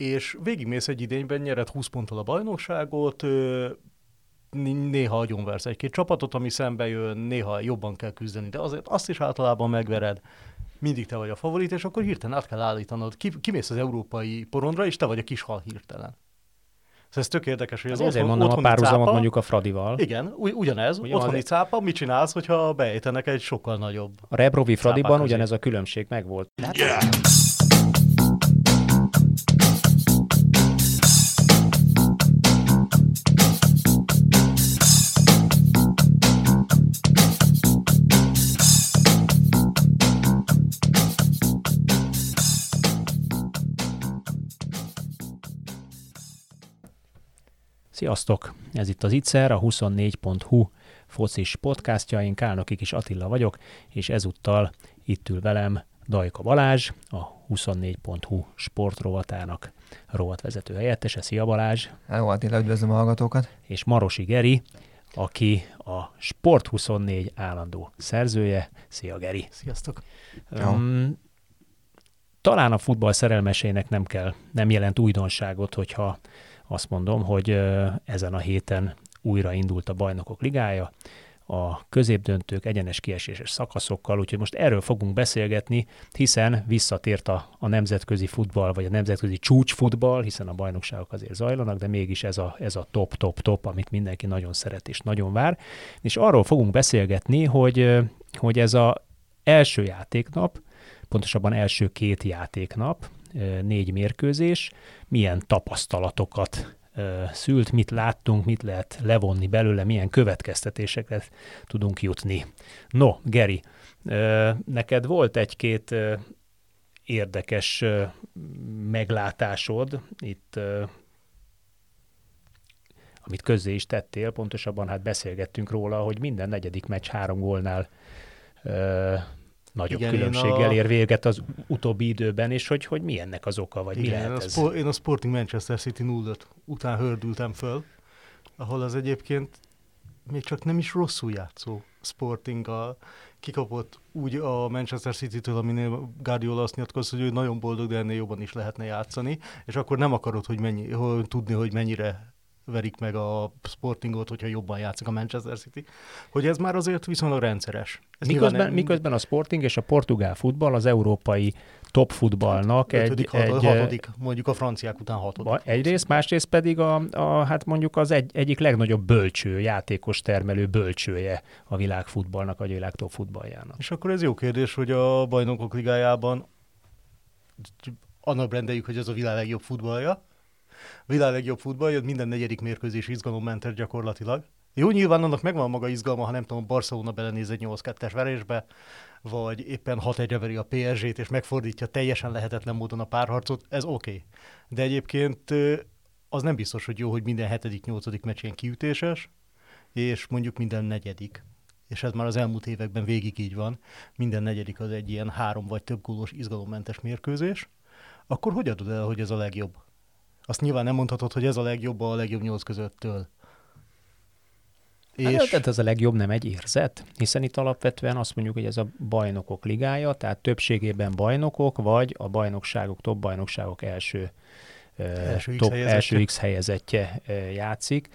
és végigmész egy idényben, nyered 20 ponttal a bajnokságot, néha agyonversz egy-két csapatot, ami szembe jön, néha jobban kell küzdeni, de azért azt is általában megvered, mindig te vagy a favorit, és akkor hirtelen át kell állítanod. Ki, kimész az európai porondra, és te vagy a kis hal hirtelen. Szóval ez tök érdekes, hogy az Ezért mondom a párhuzamot cápa, mondjuk a Fradival. Igen, ugy, ugyanez, Ugyan otthoni az... cápa, mit csinálsz, hogyha beejtenek egy sokkal nagyobb A Rebrovi Fradiban ugyanez a különbség megvolt. Yeah. Sziasztok! Ez itt az Itzer, a 24.hu focis podcastja. Én Kálnoki is Attila vagyok, és ezúttal itt ül velem Dajka Balázs, a 24.hu sportrovatának rovatvezető helyettese. Szia Balázs! Hello Attila, üdvözlöm a hallgatókat! És Marosi Geri, aki a Sport24 állandó szerzője. Szia Geri! Sziasztok! Um, talán a futball szerelmesének nem kell, nem jelent újdonságot, hogyha azt mondom, hogy ezen a héten újra indult a bajnokok ligája, a középdöntők egyenes kieséses szakaszokkal, úgyhogy most erről fogunk beszélgetni, hiszen visszatért a, a nemzetközi futball, vagy a nemzetközi csúcsfutball, hiszen a bajnokságok azért zajlanak, de mégis ez a, ez a top, top, top, amit mindenki nagyon szeret és nagyon vár. És arról fogunk beszélgetni, hogy, hogy ez a első játéknap, pontosabban első két játéknap, négy mérkőzés, milyen tapasztalatokat szült, mit láttunk, mit lehet levonni belőle, milyen következtetésekre tudunk jutni. No, Geri, neked volt egy-két érdekes meglátásod itt amit közzé is tettél, pontosabban hát beszélgettünk róla, hogy minden negyedik meccs három gólnál nagyobb Igen, különbséggel a... ér véget az utóbbi időben, és hogy, hogy mi ennek az oka, vagy Igen, mi lehet ez? A én a Sporting Manchester City 0 után hördültem föl, ahol az egyébként még csak nem is rosszul játszó Sporting a, kikapott úgy a Manchester City-től, aminél Guardiola azt nyilatkozott, hogy ő nagyon boldog, de ennél jobban is lehetne játszani, és akkor nem akarod hogy mennyi, hogy tudni, hogy mennyire verik meg a Sportingot, hogyha jobban játszik a Manchester City, hogy ez már azért viszonylag rendszeres. Ez miközben, nem... miközben a Sporting és a portugál futball az európai top futballnak egy, egy, egy... Hatodik, mondjuk a franciák után hatodik. Egyrészt, másrészt pedig a, a hát mondjuk az egy, egyik legnagyobb bölcső, játékos termelő bölcsője a világ futballnak, a világ top futballjának. És akkor ez jó kérdés, hogy a bajnokok ligájában annak rendeljük, hogy ez a világ legjobb futballja, világ legjobb futball, minden negyedik mérkőzés izgalommentes gyakorlatilag. Jó, nyilván annak megvan maga izgalma, ha nem tudom, Barcelona belenéz egy 8-2-es verésbe, vagy éppen 6 1 veri a PSG-t, és megfordítja teljesen lehetetlen módon a párharcot, ez oké. Okay. De egyébként az nem biztos, hogy jó, hogy minden hetedik, nyolcadik meccs ilyen kiütéses, és mondjuk minden negyedik. És ez már az elmúlt években végig így van. Minden negyedik az egy ilyen három vagy több gólos izgalommentes mérkőzés. Akkor hogy adod el, hogy ez a legjobb? Azt nyilván nem mondhatod, hogy ez a legjobb a legjobb nyolc közöttől. Hát, és... Hát ez a legjobb nem egy érzet, hiszen itt alapvetően azt mondjuk, hogy ez a bajnokok ligája, tehát többségében bajnokok, vagy a bajnokságok, top bajnokságok első, első, top, X, helyezettje. első X helyezettje játszik,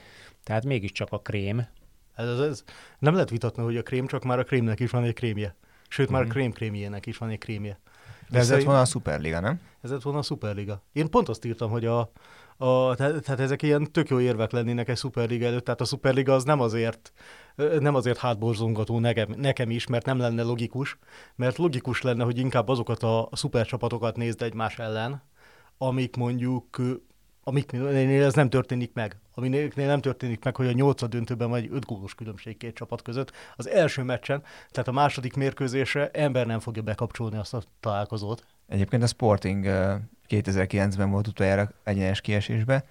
tehát mégiscsak a krém. Ez, ez, ez, nem lehet vitatni, hogy a krém, csak már a krémnek is van egy krémje. Sőt, mm-hmm. már a mhm. krém krémjének is van egy krémje. De ez lett volna a Superliga, nem? Ez lett volna a Superliga. Én pont azt írtam, hogy a, a, tehát, tehát ezek ilyen tök jó érvek lennének egy Superliga előtt, tehát a Superliga az nem azért, nem azért hátborzongató nekem, nekem is, mert nem lenne logikus, mert logikus lenne, hogy inkább azokat a szupercsapatokat nézd egymás ellen, amik mondjuk amiknél ez nem történik meg. Aminél nem történik meg, hogy a nyolcad döntőben vagy öt gólos különbség két csapat között. Az első meccsen, tehát a második mérkőzésre ember nem fogja bekapcsolni azt a találkozót. Egyébként a Sporting 2009-ben volt utoljára egyenes kiesésbe,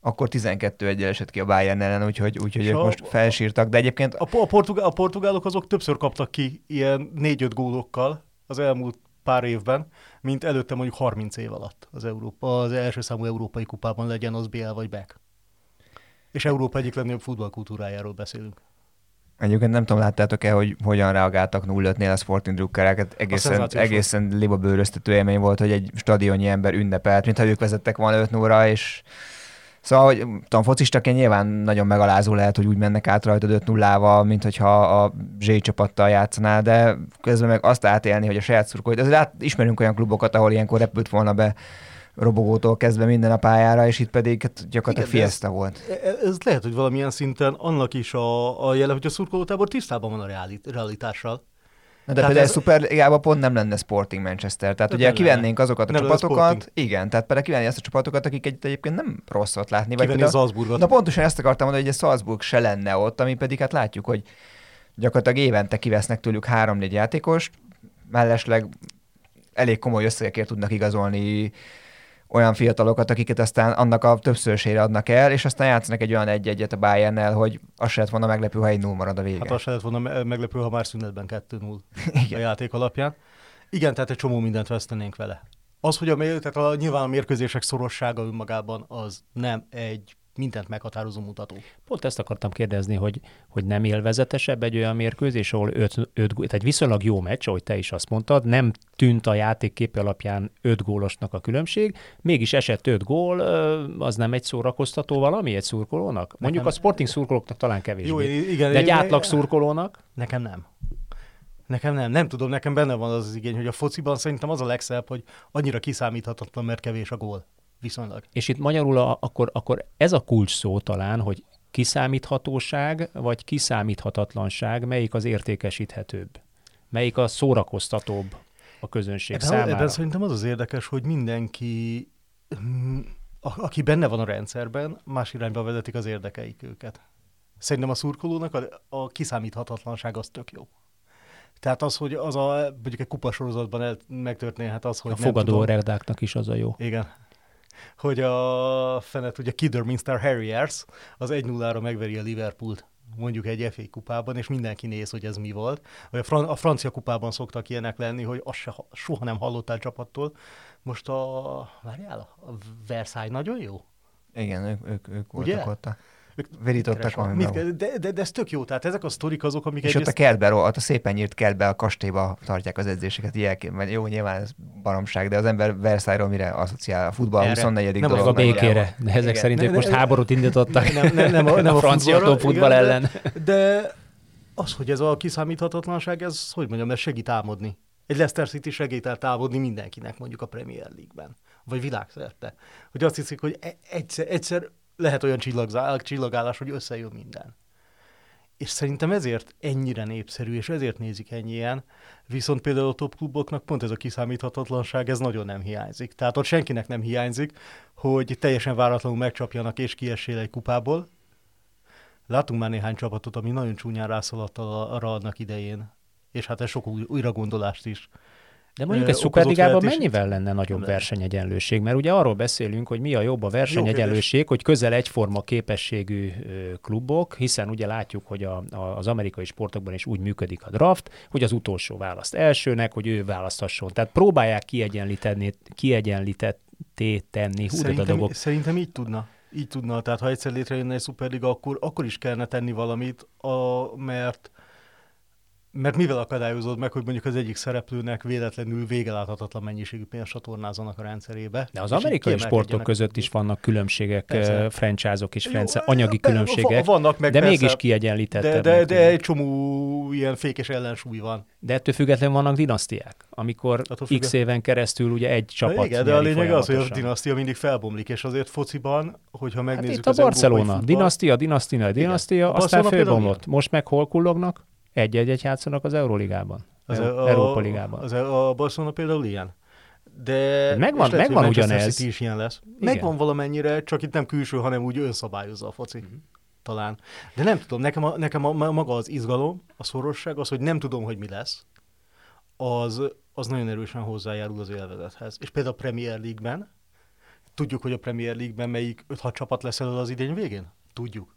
akkor 12 1 esett ki a Bayern ellen, úgyhogy, úgyhogy ők most felsírtak, de egyébként... A, a, portugál, a portugálok azok többször kaptak ki ilyen 4-5 gólokkal az elmúlt pár évben, mint előtte mondjuk 30 év alatt az, Európa, az első számú európai kupában legyen az BL vagy BEK. És Európa egyik legnagyobb futballkultúrájáról beszélünk. Egyébként nem tudom, láttátok-e, hogy hogyan reagáltak 0-5-nél a Sporting drukkereket. Egészen, egészen liba bőröztető élmény volt, hogy egy stadionnyi ember ünnepelt, mintha ők vezettek volna 5 0 és Szóval, hogy tudom, focistaként nyilván nagyon megalázó lehet, hogy úgy mennek át rajta 5 0 val mint hogyha a Z csapattal játszanál, de közben meg azt átélni, hogy a saját szurkolóit, azért át, ismerünk olyan klubokat, ahol ilyenkor repült volna be robogótól kezdve minden a pályára, és itt pedig hát gyakorlatilag Igen, fiesta ez, volt. E- e- ez lehet, hogy valamilyen szinten annak is a, a jele, hogy a szurkolótábor tisztában van a realitással. Na de tehát például ez... Superligában pont nem lenne Sporting Manchester. Tehát ugye kivennénk azokat a nem csapatokat, igen, tehát például kivenni azt a csapatokat, akik egy, egyébként nem rosszat látni. Kivenni vagy például, Salzburgot. Na pontosan ezt akartam mondani, hogy egy Salzburg se lenne ott, ami pedig hát látjuk, hogy gyakorlatilag évente kivesznek tőlük három-négy játékost, mellesleg elég komoly összegekért tudnak igazolni olyan fiatalokat, akiket aztán annak a többszörösére adnak el, és aztán játszanak egy olyan egy-egyet a bayern hogy az se lett volna meglepő, ha egy 0 marad a vége. Hát az se lett volna meglepő, ha már szünetben 2-0 a játék alapján. Igen, tehát egy csomó mindent vesztenénk vele. Az, hogy a, tehát a, nyilván a mérkőzések szorossága önmagában az nem egy mindent meghatározó mutató. Pont ezt akartam kérdezni, hogy, hogy nem élvezetesebb egy olyan mérkőzés, ahol öt, öt, tehát egy viszonylag jó meccs, ahogy te is azt mondtad, nem tűnt a játék képe alapján öt gólosnak a különbség, mégis esett öt gól, az nem egy szórakoztató valami egy szurkolónak? Mondjuk nekem, a sporting szurkolóknak talán kevésbé. Jó, igen, de egy átlag szurkolónak? Nekem nem. Nekem nem, nem tudom, nekem benne van az, az igény, hogy a fociban szerintem az a legszebb, hogy annyira kiszámíthatatlan, mert kevés a gól viszonylag. És itt magyarul a, akkor, akkor ez a kulcs szó talán, hogy kiszámíthatóság vagy kiszámíthatatlanság, melyik az értékesíthetőbb? Melyik a szórakoztatóbb a közönség ebben, számára? Ebben szerintem az az érdekes, hogy mindenki, a, aki benne van a rendszerben, más irányba vezetik az érdekeik őket. Szerintem a szurkolónak a, a kiszámíthatatlanság az tök jó. Tehát az, hogy az a, mondjuk egy kupasorozatban el, megtörténhet az, hogy A fogadó redáknak is az a jó. Igen hogy a fenet, ugye Kidderminster Harriers az 1-0-ra megveri a Liverpoolt mondjuk egy FA kupában, és mindenki néz, hogy ez mi volt. A, fran- a francia kupában szoktak ilyenek lenni, hogy azt se, soha nem hallottál csapattól. Most a, várjál, a Versailles nagyon jó? Igen, ők, ők, ők voltak Ugye? ott. A Virítottak valami. De, de, de, ez tök jó, tehát ezek a sztorik azok, amik És egyrészt... ott a kertbe, ott a szépen nyírt kertbe, a kastélyba tartják az edzéseket, ilyen, jó, nyilván ez baromság, de az ember Versailles-ról mire asszociál? A futball Erre. 24. Nem dolog. a békére, de ezek Igen. szerint ők most háborút indítottak nem, nem, nem, nem, nem a francia futball ellen. De, de az, hogy ez a kiszámíthatatlanság, ez, hogy mondjam, ez segít álmodni. Egy Leicester City segít el távodni mindenkinek, mondjuk a Premier League-ben, vagy világszerte. Hogy azt hiszik, hogy e- egyszer, egyszer lehet olyan csillagállás, hogy összejön minden. És szerintem ezért ennyire népszerű, és ezért nézik ennyien, viszont például a top kluboknak pont ez a kiszámíthatatlanság, ez nagyon nem hiányzik. Tehát ott senkinek nem hiányzik, hogy teljesen váratlanul megcsapjanak és kiessél egy kupából. Látunk már néhány csapatot, ami nagyon csúnyán rászaladt arra annak idején, és hát ez sok új, újra gondolást is de mondjuk egy szuperligában mennyivel lenne nagyobb versenyegyenlőség? Mert ugye arról beszélünk, hogy mi a jobb a versenyegyenlőség, hogy közel egyforma képességű klubok, hiszen ugye látjuk, hogy a, a, az amerikai sportokban is úgy működik a draft, hogy az utolsó választ elsőnek, hogy ő választhasson. Tehát próbálják kiegyenlíteni, kiegyenlítetté tenni. Szerintem, szerintem így tudna. Így tudna, tehát ha egyszer létrejönne egy szuperliga, akkor, akkor is kellene tenni valamit, a, mert mert mivel akadályozod meg, hogy mondjuk az egyik szereplőnek véletlenül végeláthatatlan mennyiségű pénzt csatornázzanak a rendszerébe? De az amerikai sportok között is vannak különbségek, persze. franchise-ok és franchise, anyagi be, különbségek, vannak meg de persze, mégis kiegyenlítettek. De, de, de egy csomó ilyen fékes ellensúly van. De ettől függetlenül vannak dinasztiák, amikor x éven keresztül ugye egy csapat Igen, de a lényeg az, hogy a dinasztia mindig felbomlik, és azért fociban, hogyha megnézzük hát itt a Barcelona, dinasztia, dinasztia, dinasztia, aztán fölbomlott. Most meg hol kullognak? Egy-egy játszanak az Euróligában, az a, Európa Ligában. Az a Barcelona például ilyen. De megvan, lehet, megvan ugyanez. City is ilyen lesz. Igen. Megvan valamennyire, csak itt nem külső, hanem úgy önszabályozza a foci. Mm-hmm. Talán. De nem tudom, nekem, a, nekem a, maga az izgalom, a szorosság, az, hogy nem tudom, hogy mi lesz, az, az nagyon erősen hozzájárul az élvezethez. És például a Premier League-ben, tudjuk, hogy a Premier League-ben melyik 5-6 csapat lesz elő az idény végén? Tudjuk.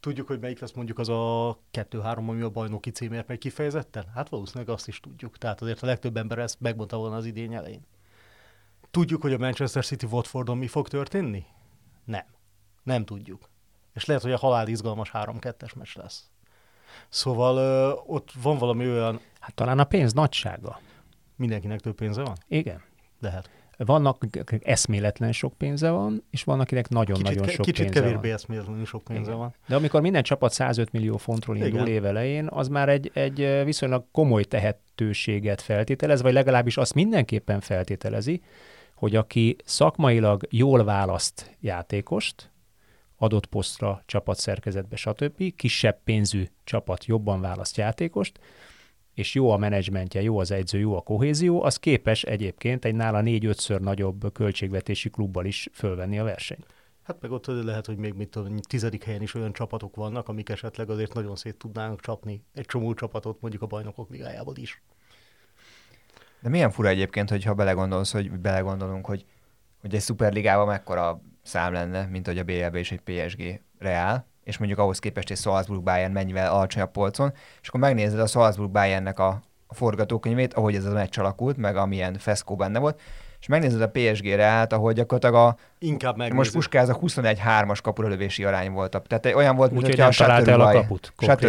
Tudjuk, hogy melyik lesz mondjuk az a 2-3, ami a bajnoki címért megy kifejezetten? Hát valószínűleg azt is tudjuk. Tehát azért a legtöbb ember ezt megmondta volna az idény elején. Tudjuk, hogy a Manchester City Watfordon mi fog történni? Nem. Nem tudjuk. És lehet, hogy a halál izgalmas 3-2-es meccs lesz. Szóval ö, ott van valami olyan... Hát talán a pénz nagysága. Mindenkinek több pénze van? Igen. Lehet. Vannak, eszméletlen sok pénze van, és vannak, akinek nagyon-nagyon sok kicsit pénze kevésbé van. eszméletlenül sok pénze Igen. van. De amikor minden csapat 105 millió fontról indul évelején, az már egy, egy viszonylag komoly tehetőséget feltételez, vagy legalábbis azt mindenképpen feltételezi, hogy aki szakmailag jól választ játékost, adott posztra, csapatszerkezetbe, stb., kisebb pénzű csapat jobban választ játékost, és jó a menedzsmentje, jó az edző, jó a kohézió, az képes egyébként egy nála négy-ötször nagyobb költségvetési klubbal is fölvenni a versenyt. Hát meg ott lehet, hogy még mit tudom, tizedik helyen is olyan csapatok vannak, amik esetleg azért nagyon szét tudnának csapni egy csomó csapatot mondjuk a bajnokok ligájából is. De milyen fura egyébként, hogyha belegondolsz, hogy belegondolunk, hogy, hogy egy szuperligában mekkora szám lenne, mint hogy a BLB és egy PSG Real, és mondjuk ahhoz képest egy Salzburg Bayern mennyivel alacsonyabb polcon, és akkor megnézed a Salzburg Bayernnek a, a forgatókönyvét, ahogy ez a meccs alakult, meg amilyen feszkó benne volt, és megnézed a PSG Realt, ahogy gyakorlatilag a Inkább meg. most Puskáz a 21-3-as kapuralövési arány volt. Tehát olyan volt, mint Úgyhogy hogyha nem a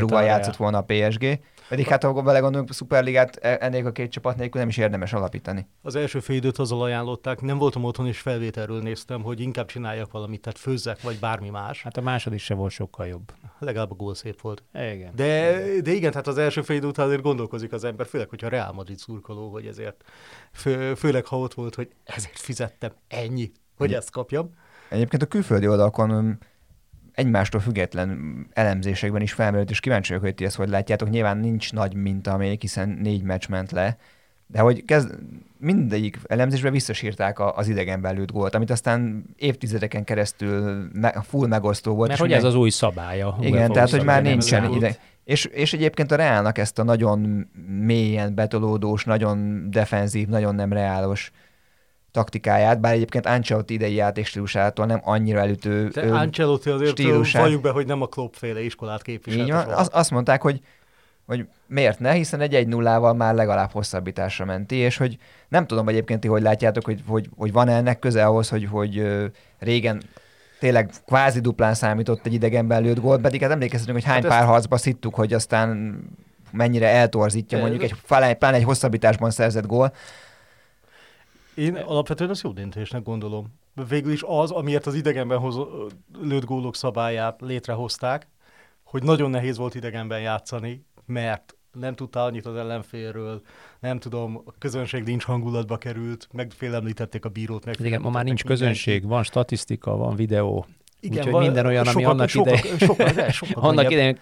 Real. játszott volna a PSG. Pedig hát, ha belegondolunk, a Superligát e- ennél a két csapat nélkül nem is érdemes alapítani. Az első fél időt azzal ajánlották, nem voltam otthon, és felvételről néztem, hogy inkább csináljak valamit, tehát főzzek, vagy bármi más. Hát a második se volt sokkal jobb. Legalább a gól szép volt. Igen. De, de igen, tehát az első fél idő után azért gondolkozik az ember, főleg, hogyha Real Madrid szurkoló, hogy ezért, fő, főleg ha ott volt, hogy ezért fizettem ennyi, hogy ezt kapjam. Egyébként a külföldi oldalakon egymástól független elemzésekben is felmerült, és kíváncsi vagyok, hogy ti ezt hogy látjátok. Nyilván nincs nagy minta még, hiszen négy meccs ment le, de hogy kezd, mindegyik elemzésben visszasírták az idegenben lőtt gólt, amit aztán évtizedeken keresztül me, full megosztó volt. Mert hogy ez minden- az új szabálya. Igen, tehát, hogy már nincsen ez ide. És, és egyébként a Reálnak ezt a nagyon mélyen betolódós, nagyon defenzív, nagyon nem reálos taktikáját, bár egyébként Ancelotti idei játékstílusától nem annyira elütő De ö, Ancelotti azért stílusát. valljuk be, hogy nem a Klopp féle iskolát képviselt. Így van, az, azt mondták, hogy, hogy miért ne, hiszen egy 1 0 val már legalább hosszabbításra menti, és hogy nem tudom egyébként ti, hogy látjátok, hogy, hogy, hogy van-e ennek köze ahhoz, hogy, hogy régen tényleg kvázi duplán számított egy idegenben lőtt gólt, pedig hát emlékeztetünk, hogy hány Hát pár harcba szittuk, hogy aztán mennyire eltorzítja mondjuk egy, pláne egy hosszabbításban szerzett gól. Én alapvetően azt jó döntésnek gondolom. Végül is az, amiért az idegenben hoz, lőtt gólok szabályát létrehozták, hogy nagyon nehéz volt idegenben játszani, mert nem tudtál annyit az ellenfélről, nem tudom, a közönség nincs hangulatba került, megfélemlítették a bírót. Meg Igen, ma már nincs közönség, van statisztika, van videó. Úgyhogy minden olyan, ami sokkal, annak sokkal, idején- sokkal, de sokkal Annak idején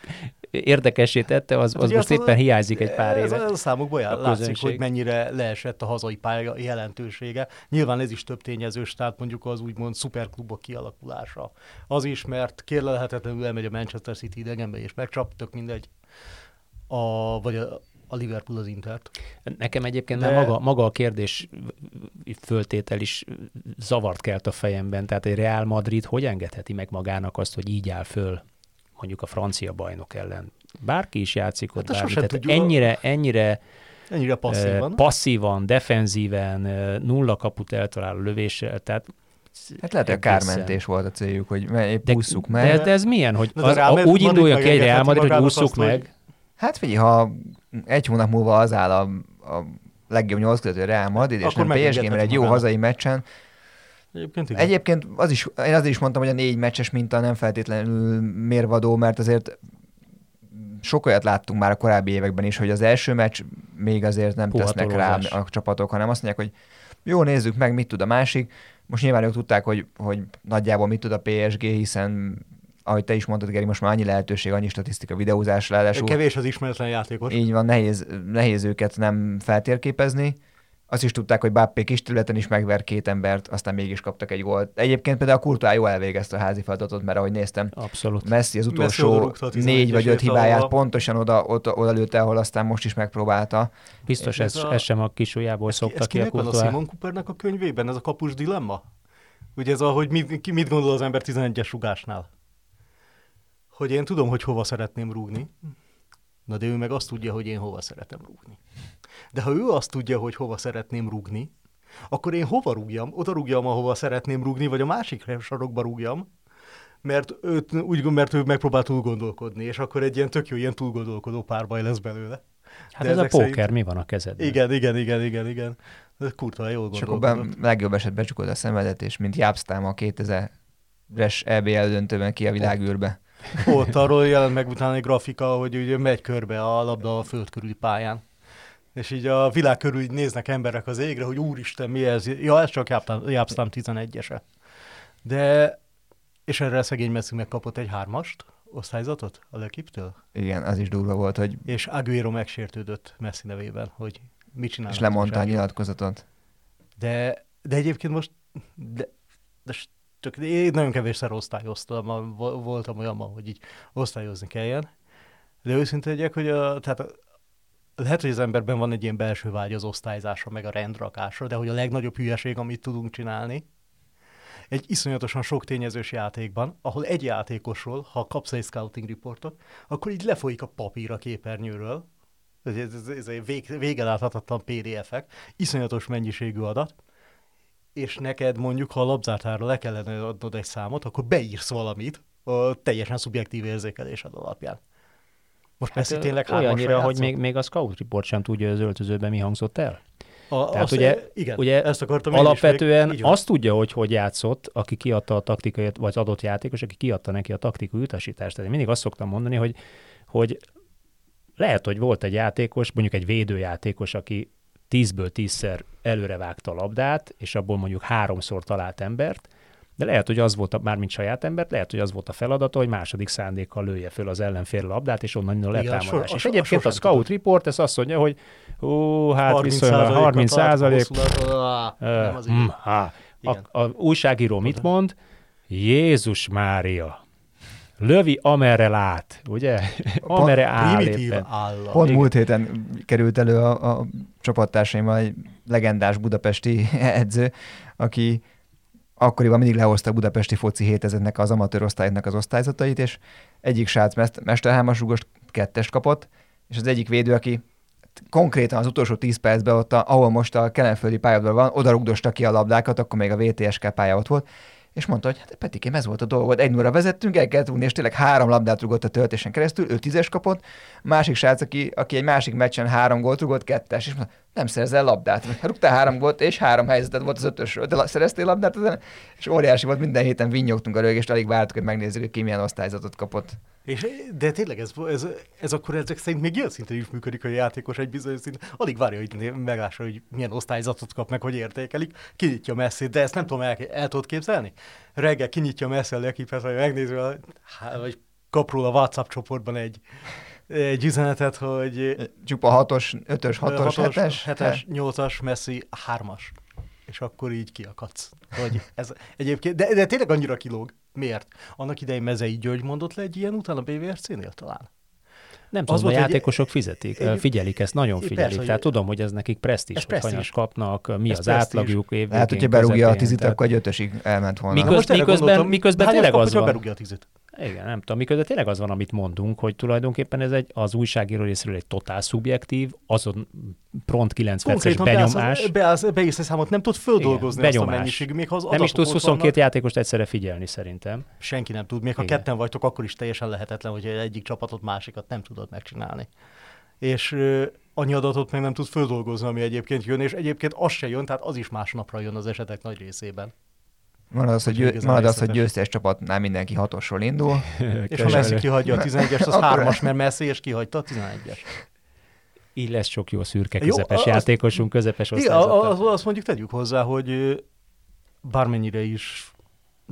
érdekessé tette, az, Hát az most az- éppen hiányzik egy pár ez, éve. Ez a számokból jár, a látszik, közönség. hogy mennyire leesett a hazai pálya jelentősége. Nyilván ez is több tényezős, tehát mondjuk az úgymond szuperklubok kialakulása. Az is, mert kérlelhetetlenül elmegy a Manchester City idegenbe, és megcsap, tök mindegy. A, vagy a, a Liverpool az Intert. Nekem egyébként De- már maga, maga a kérdés föltétel is zavart kelt a fejemben. Tehát egy Real Madrid hogy engedheti meg magának azt, hogy így áll föl mondjuk a francia bajnok ellen? Bárki is játszik ott Hát bármi. Tehát tudjuk. ennyire, ennyire Ennyire passzívan. passzívan, defenzíven, nulla kaput eltaláló lövéssel, tehát Hát lehet, hogy a kármentés volt a céljuk, hogy épp De, ússzuk de, meg. de ez milyen, hogy De az a, úgy induljon ki egy Real Madrid, hogy ússzuk meg, Hát figyelj, ha egy hónap múlva az áll a, a legjobb nyolc között, Real Madrid, és Akkor nem PSG, mert egy jó magának. hazai meccsen. Egyébként igen. Egyébként az is, én azért is mondtam, hogy a négy meccses minta nem feltétlenül mérvadó, mert azért sok olyat láttunk már a korábbi években is, hogy az első meccs még azért nem tesznek rá a csapatok, hanem azt mondják, hogy jó, nézzük meg, mit tud a másik. Most nyilván ők tudták, hogy, hogy nagyjából mit tud a PSG, hiszen ahogy te is mondtad, Geri, most már annyi lehetőség, annyi statisztika, videózás, ráadásul Kevés az ismeretlen játékos. így van, nehéz, nehéz őket nem feltérképezni. Azt is tudták, hogy Bappé kis területen is megver két embert, aztán mégis kaptak egy gólt. Egyébként például a Courtois jól elvégezte a házi feladatot, mert ahogy néztem, abszolút. Messi az Messi utolsó 11-es négy vagy öt hibáját ahol- pontosan oda, oda, oda lőtte, ahol aztán most is megpróbálta. Biztos Ez ez, a- ez sem a kisujjából Ez, ki, szokta ez ki a kinek van a Courtois. Simon Coopernek a könyvében, ez a kapus dilemma? Ugye ez a, hogy mit, ki mit gondol az ember 11-es rugásnál? Hogy én tudom, hogy hova szeretném rúgni, na de ő meg azt tudja, hogy én hova szeretem rúgni. De ha ő azt tudja, hogy hova szeretném rúgni, akkor én hova rúgjam? Oda rúgjam, ahova szeretném rúgni, vagy a másik sarokba rúgjam, mert, őt, úgy, mert ő megpróbál túl gondolkodni, és akkor egy ilyen tök jó, ilyen túlgondolkodó párbaj lesz belőle. Hát De ez a póker, szerint... mi van a kezedben? Igen, igen, igen, igen, igen. De kurva jól És akkor ben, legjobb esetben csukod a szemedet, és mint Jápsztám a 2000-es EBL döntőben ki a világűrbe. Ott arról jelent meg utána egy grafika, hogy ugye megy körbe a labda a föld körüli pályán. És így a világ körül így néznek emberek az égre, hogy úristen, mi ez? Ja, ez csak Jápsztám 11-ese. De, és erre a szegény Messi megkapott egy hármast, osztályzatot a Lekiptől? Igen, az is durva volt, hogy... És Aguero megsértődött Messi nevében, hogy mit csinál. És lemondta a nyilatkozatot. De, de egyébként most, de, de csak én nagyon kevésszer osztályoztam, voltam olyan, hogy így osztályozni kelljen. De őszintén legyek, hogy a, tehát a, lehet, hogy az emberben van egy ilyen belső vágy az osztályzásra, meg a rendrakásra, de hogy a legnagyobb hülyeség, amit tudunk csinálni, egy iszonyatosan sok tényezős játékban, ahol egy játékosról, ha kapsz egy scouting reportot, akkor így lefolyik a papír a képernyőről, ez, ez, ez egy vég, vége láthatatlan PDF-ek, iszonyatos mennyiségű adat, és neked mondjuk, ha a labzártára le kellene adnod egy számot, akkor beírsz valamit a teljesen szubjektív érzékelésed alapján. Most hát, persze tényleg Olyannyira, hogy még, még a Scout Report sem tudja az öltözőben mi hangzott el. A, Tehát azt, ugye, igen, ugye ezt akartam alapvetően még, azt tudja, hogy hogy játszott, aki kiadta a taktikai, vagy az adott játékos, aki kiadta neki a taktikai utasítást. Tehát én mindig azt szoktam mondani, hogy, hogy lehet, hogy volt egy játékos, mondjuk egy védőjátékos, aki tízből tízszer előre vágta a labdát, és abból mondjuk háromszor talált embert, de lehet, hogy az volt, a, mármint saját embert, lehet, hogy az volt a feladata, hogy második szándékkal lője föl az ellenfél labdát, és onnan a letámadás. És egyébként a, a Scout tudom. Report ez azt mondja, hogy ó, hát 30 viszonylag 30 százalék. Mm, a, a újságíró mit mond? Jézus Mária, lövi, amerre lát, ugye? amerre áll Primitív Pont múlt héten került elő a, a csapattársaimmal egy legendás budapesti edző, aki akkoriban mindig lehozta a budapesti foci hétezetnek az amatőr osztálynak az osztályzatait, és egyik srác mesterhámas rúgos kettest kapott, és az egyik védő, aki konkrétan az utolsó 10 percben ott, ahol most a kelenföldi pályadban van, oda rugdosta ki a labdákat, akkor még a VTSK pálya ott volt, és mondta, hogy hát Petikém, ez volt a dolgod, egy óra vezettünk, el kellett rúgni, és tényleg három labdát rugott a töltésen keresztül, ő tízes kapott, másik srác, aki, aki egy másik meccsen három gólt rugott, kettes, és mondta, nem szerzel labdát. Rúgtál három gólt, és három helyzetet volt az ötösről, de szereztél labdát, és óriási volt, minden héten vinnyogtunk a rögést, alig vártuk, hogy megnézzük, hogy ki milyen osztályzatot kapott. És, de tényleg ez, ez, ez akkor ezek szerint még ilyen szinten is működik, hogy a játékos egy bizonyos szint. Alig várja, hogy meglássa, hogy milyen osztályzatot kap meg, hogy értékelik, kinyitja messzét, de ezt nem tudom, el, el tudod képzelni? Reggel kinyitja messze a lekipet, vagy megnézi, vagy kap róla a WhatsApp csoportban egy, egy üzenetet, hogy... Csupa 6-os, 5-ös, 6-os, 7-es? 7-es, 8-as, Messi 3-as. És akkor így kiakadsz. Hogy ez egyébként, de, de tényleg annyira kilóg. Miért? Annak idején Mezei György mondott le egy ilyen utána BVRC-nél talán. Nem tudom, a játékosok egy, fizetik, egy, figyelik ezt, nagyon figyelik. Persze, Tehát tudom, hogy ez nekik presztis, hogy hanyas kapnak, mi ez az átlagjuk év Hát, hogyha berúgja a tizit, akkor egy ötösig elment volna. Miköz, miközben, miközben tényleg az van. berúgja a tizit. Igen, nem tudom, miközben tényleg az van, amit mondunk, hogy tulajdonképpen ez egy, az újságíró részéről egy totál szubjektív, azon pront 9 perces benyomás. Beállsz, beállsz, számot, nem tud földolgozni Igen, benyomás. azt a mennyiségű, még ha az Nem is tudsz 22 vannak, játékost egyszerre figyelni szerintem. Senki nem tud, még ha Igen. ketten vagytok, akkor is teljesen lehetetlen, hogy egyik csapatot, másikat nem tudod megcsinálni. És annyi adatot meg nem tud földolgozni, ami egyébként jön, és egyébként az se jön, tehát az is másnapra jön az esetek nagy részében. Marad az, hogy, győ, marad az, hogy győztes csapatnál mindenki hatosról indul. és ha Messi kihagyja a 11-est, az hármas, mert Messi és kihagyta a 11-es. Így lesz sok jó szürke közepes jó, játékosunk, közepes osztályzata. Az, azt mondjuk tegyük hozzá, hogy bármennyire is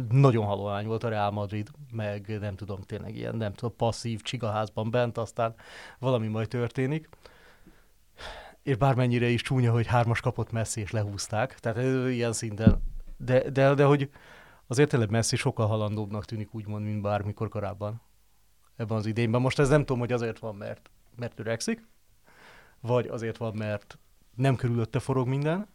nagyon halóány volt a Real Madrid, meg nem tudom, tényleg ilyen, nem tudom, passzív csigaházban bent, aztán valami majd történik. És bármennyire is csúnya, hogy hármas kapott Messi és lehúzták, tehát ilyen szinten de, de, de hogy azért tényleg Messi sokkal halandóbbnak tűnik úgymond, mint bármikor korábban ebben az idényben. Most ez nem tudom, hogy azért van, mert, mert öregszik, vagy azért van, mert nem körülötte forog minden.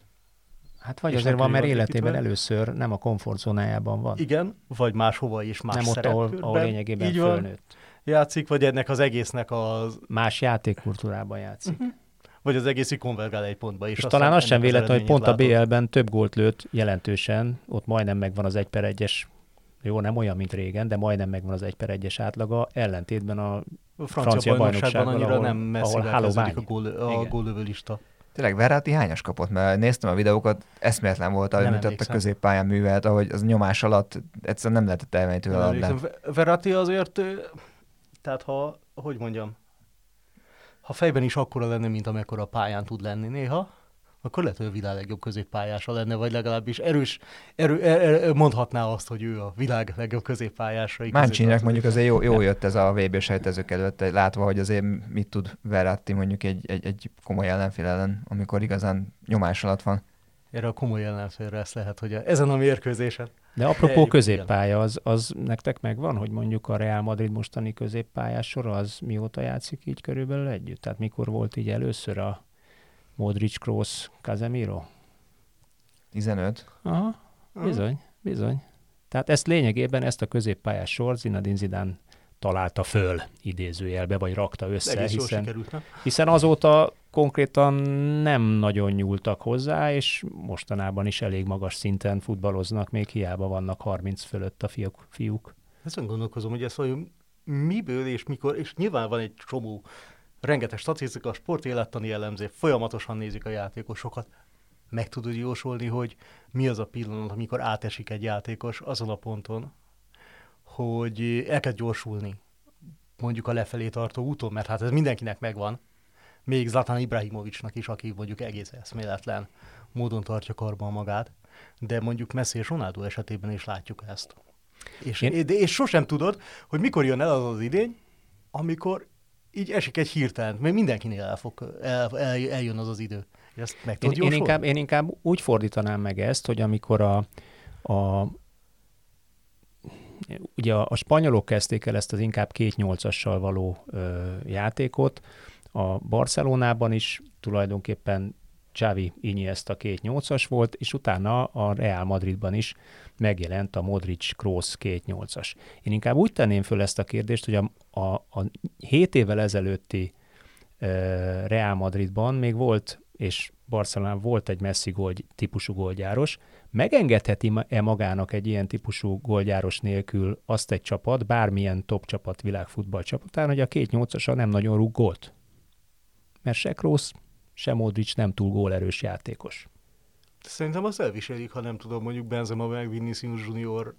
Hát vagy azért van, mert életében először nem a komfortzónájában van. Igen, vagy máshova is más Nem ott, ahol, ahol lényegében Így fölnőtt. Játszik, vagy ennek az egésznek az... Más játékkultúrában játszik. Uh-huh vagy az egész konvergál egy pontba is. És talán az sem véletlen, hogy pont látod. a BL-ben több gólt lőtt jelentősen, ott majdnem megvan az egy per egyes jó, nem olyan, mint régen, de majdnem megvan az 1 per 1-es átlaga, ellentétben a, a francia, francia bajnokságban annyira ahol, nem messzivel ahol a, gól, a góllövő lista. Tényleg Verratti hányas kapott? Mert néztem a videókat, eszméletlen volt, ahogy mint ott a középpályán művelt, ahogy az nyomás alatt egyszerűen nem lehetett elmenni tőle Verratti azért, tehát ha, hogy mondjam, ha fejben is akkora lenne, mint amekkora a pályán tud lenni néha, akkor lehet, hogy a világ legjobb középpályása lenne, vagy legalábbis erős, erő, erő, er, mondhatná azt, hogy ő a világ legjobb középpályása. Máncsinek mondjuk azért jó, jó jött ez a VB sejtezők előtt, látva, hogy azért mit tud Verratti mondjuk egy, egy, egy komoly ellenfél ellen, amikor igazán nyomás alatt van. Erre a komoly ellenfélre ezt lehet, hogy a, ezen a mérkőzésen. De apropó középpálya, az, az nektek megvan, hogy mondjuk a Real Madrid mostani középpályás sora, az mióta játszik így körülbelül együtt? Tehát mikor volt így először a Modric, Kroos, Casemiro? 15. Aha, bizony, bizony. Tehát ezt lényegében, ezt a középpályás sor Zinedine Zidane találta föl idézőjelbe, vagy rakta össze, hiszen, hiszen azóta konkrétan nem nagyon nyúltak hozzá, és mostanában is elég magas szinten futballoznak, még hiába vannak 30 fölött a fiúk. fiúk. Ezen gondolkozom, hogy ez hogy miből és mikor, és nyilván van egy csomó rengeteg statisztika, sportélettani jellemző, folyamatosan nézik a játékosokat. Meg tudod jósolni, hogy mi az a pillanat, amikor átesik egy játékos azon a ponton, hogy elkezd gyorsulni mondjuk a lefelé tartó úton, mert hát ez mindenkinek megvan, még Zlatan Ibrahimovicsnak is, aki mondjuk egész eszméletlen módon tartja karban magát, de mondjuk Messi és Ronaldo esetében is látjuk ezt. És, Én... de, és sosem tudod, hogy mikor jön el az az idény, amikor így esik egy hirtelen, mert mindenkinél el fog, el, el, eljön az az idő. Ezt meg én, én, inkább, én inkább úgy fordítanám meg ezt, hogy amikor a, a ugye a, a spanyolok kezdték el ezt az inkább két nyolcassal való ö, játékot, a Barcelonában is tulajdonképpen Xavi Iniesta két nyolcas volt, és utána a Real Madridban is megjelent a Modric Kroos két nyolcas. Én inkább úgy tenném föl ezt a kérdést, hogy a, a, a 7 évvel ezelőtti uh, Real Madridban még volt, és Barcelonában volt egy messzi gól, típusú gólgyáros, megengedheti-e magának egy ilyen típusú gólgyáros nélkül azt egy csapat, bármilyen top csapat világfutball csapatán, hogy a két nyolcasa nem nagyon rúg gólt? Mert se Kroos, se Modric nem túl gólerős játékos. Szerintem azt elviselik, ha nem tudom, mondjuk Benzema meg Vinicius Junior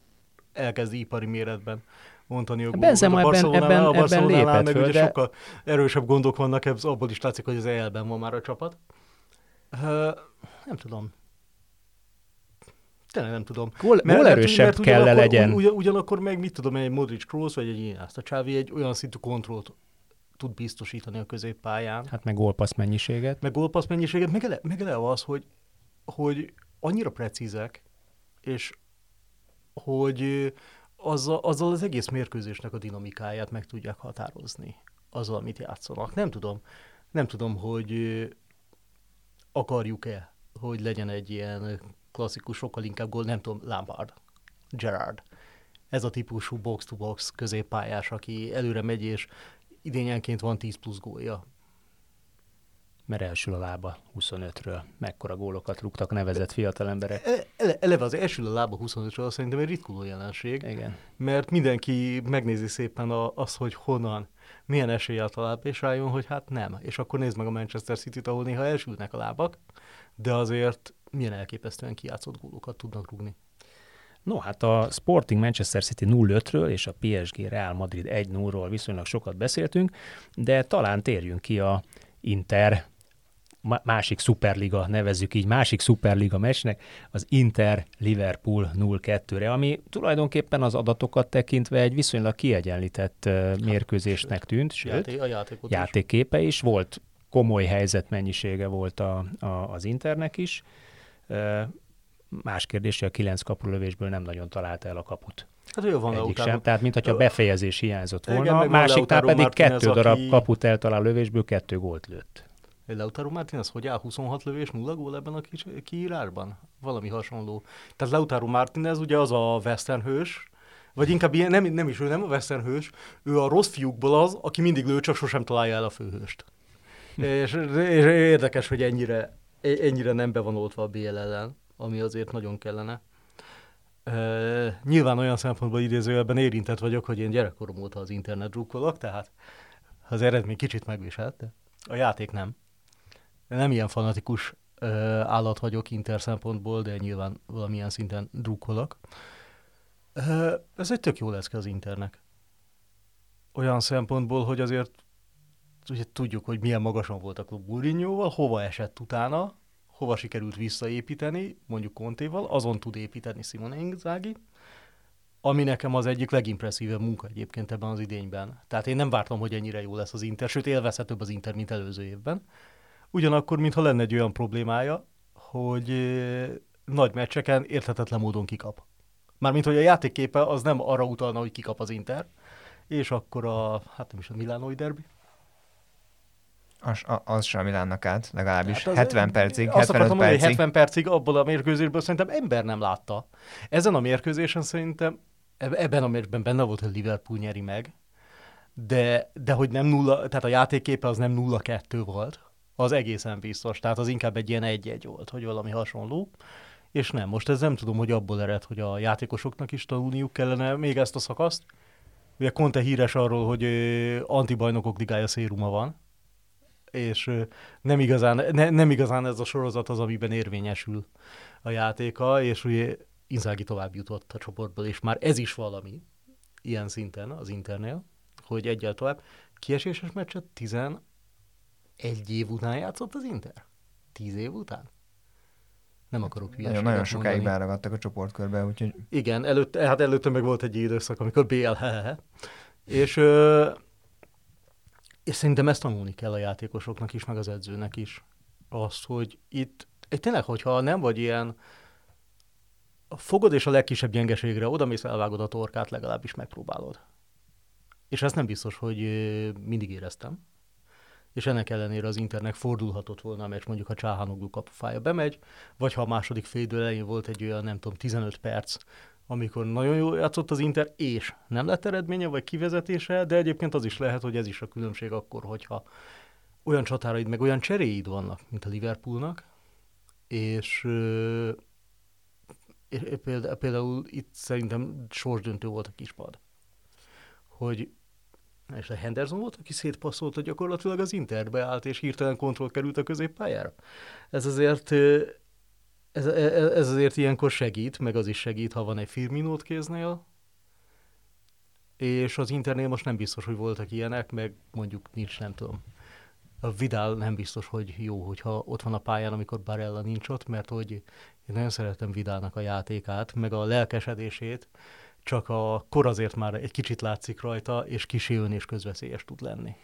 elkezdi ipari méretben mondani a gólokat. Benzema a ebben, ebben, a ebben lépett meg föl, ugye de... sokkal erősebb gondok vannak, ez abból is látszik, hogy az elben van már a csapat. Uh, nem tudom. Tényleg nem tudom. Gól, mert, gól erősebb mert, kell ugyanakkor, legyen. Ugyan, ugyanakkor meg mit tudom, egy Modric Kroos vagy egy Iniesta Csávi egy olyan szintű kontrollt tud biztosítani a középpályán. Hát meg gólpassz mennyiséget. Meg gólpassz mennyiséget, meg ele, meg ele az, hogy, hogy annyira precízek, és hogy azzal, azzal az egész mérkőzésnek a dinamikáját meg tudják határozni, azzal, amit játszanak. Nem tudom, nem tudom, hogy akarjuk-e, hogy legyen egy ilyen klasszikus, sokkal inkább gól, nem tudom, Lampard, Gerard. Ez a típusú box-to-box középpályás, aki előre megy és idényenként van 10 plusz gólja. Mert elsül a lába 25-ről. Mekkora gólokat rúgtak nevezett fiatal emberek. Ele, eleve az elsül a lába 25-ről szerintem egy ritkuló jelenség. Igen. Mert mindenki megnézi szépen a, az, hogy honnan, milyen eséllyel talál, és rájön, hogy hát nem. És akkor nézd meg a Manchester City-t, ahol néha elsülnek a lábak, de azért milyen elképesztően kiátszott gólokat tudnak rúgni. No, hát a Sporting Manchester City 0-5-ről és a PSG Real Madrid 1-0-ról viszonylag sokat beszéltünk, de talán térjünk ki a Inter másik szuperliga, nevezzük így, másik szuperliga meccsnek, az Inter Liverpool 0-2-re, ami tulajdonképpen az adatokat tekintve egy viszonylag kiegyenlített mérkőzésnek tűnt, sőt, a játékképe is. volt, komoly helyzet mennyisége volt a, a, az Internek is. Más kérdés, hogy a kilenc kapulövésből nem nagyon találta el a kaput. Hát ő van Egyik sem, tehát mintha befejezés hiányzott volna, Igen, másiknál pedig kettő darab aki... kaput eltalál lövésből, kettő gólt lőtt. Lautaro Martinez hogy áll 26 lövés, 0 gól ebben a kiírásban? Valami hasonló. Tehát Lautaro Martinez ugye az a western hős, vagy inkább ilyen, nem, nem is ő, nem a western hős, ő a rossz fiúkból az, aki mindig lő, csak sosem találja el a főhőst. és, és, érdekes, hogy ennyire, ennyire nem be van oltva a BL ellen ami azért nagyon kellene. Uh, nyilván olyan szempontból idézőjelben érintett vagyok, hogy én gyerekkorom óta az internet drukkolok, tehát az eredmény kicsit megviselt, de a játék nem. Nem ilyen fanatikus uh, állat vagyok inter szempontból, de nyilván valamilyen szinten drukkolok. Uh, ez egy tök jó lesz az internek. Olyan szempontból, hogy azért ugye tudjuk, hogy milyen magasan volt a klub Mourinhoval, hova esett utána, hova sikerült visszaépíteni, mondjuk Kontéval, azon tud építeni Simone Inzaghi, ami nekem az egyik legimpresszívebb munka egyébként ebben az idényben. Tehát én nem vártam, hogy ennyire jó lesz az Inter, sőt élvezhetőbb az Inter, mint előző évben. Ugyanakkor, mintha lenne egy olyan problémája, hogy nagy meccseken érthetetlen módon kikap. Mármint, hogy a játékképe az nem arra utalna, hogy kikap az Inter, és akkor a, hát nem is a Milánói derbi, az, az sem Milánnak át, legalábbis hát 70 percig, azt 75 percig. Mondani, 70 percig abból a mérkőzésből szerintem ember nem látta. Ezen a mérkőzésen szerintem, ebben a mérkőzésben benne volt, hogy Liverpool nyeri meg, de, de hogy nem nulla, tehát a játékképe az nem nulla kettő volt, az egészen biztos, tehát az inkább egy ilyen egy-egy volt, hogy valami hasonló. És nem, most ez nem tudom, hogy abból ered, hogy a játékosoknak is tanulniuk kellene még ezt a szakaszt. Ugye Conte híres arról, hogy antibajnokok ligája széruma van, és nem igazán, ne, nem igazán ez a sorozat az, amiben érvényesül a játéka, és ugye Inzági tovább jutott a csoportból, és már ez is valami ilyen szinten az Internél, hogy egyel tovább. Kieséses meccset 11 év után játszott az Inter? 10 év után? Nem akarok hülyeséget Nagyon, nagyon sokáig beragadtak a csoportkörbe, úgyhogy... Igen, előtte, hát előtte meg volt egy időszak, amikor BL, hehehe. És ö, és szerintem ezt tanulni kell a játékosoknak is, meg az edzőnek is. Azt, hogy itt, itt tényleg, hogyha nem vagy ilyen, fogod és a legkisebb gyengeségre oda mész, elvágod a torkát, legalábbis megpróbálod. És ezt nem biztos, hogy mindig éreztem. És ennek ellenére az Internek fordulhatott volna a meccs, mondjuk ha Csáhanoglu kapufája bemegy, vagy ha a második fél elején volt egy olyan, nem tudom, 15 perc, amikor nagyon jól játszott az Inter, és nem lett eredménye, vagy kivezetése, de egyébként az is lehet, hogy ez is a különbség akkor, hogyha olyan csatáraid, meg olyan cseréid vannak, mint a Liverpoolnak, és, és például, például itt szerintem sorsdöntő volt a kispad. Hogy és a Henderson volt, aki szétpasszolta gyakorlatilag az Interbe állt, és hirtelen kontroll került a középpályára. Ez azért ez, ez, ez azért ilyenkor segít, meg az is segít, ha van egy Firminót kéznél, és az Internél most nem biztos, hogy voltak ilyenek, meg mondjuk nincs, nem tudom. A Vidal nem biztos, hogy jó, hogyha ott van a pályán, amikor Barella nincs ott, mert hogy én nagyon szeretem Vidalnak a játékát, meg a lelkesedését, csak a kor azért már egy kicsit látszik rajta, és kisé és közveszélyes tud lenni.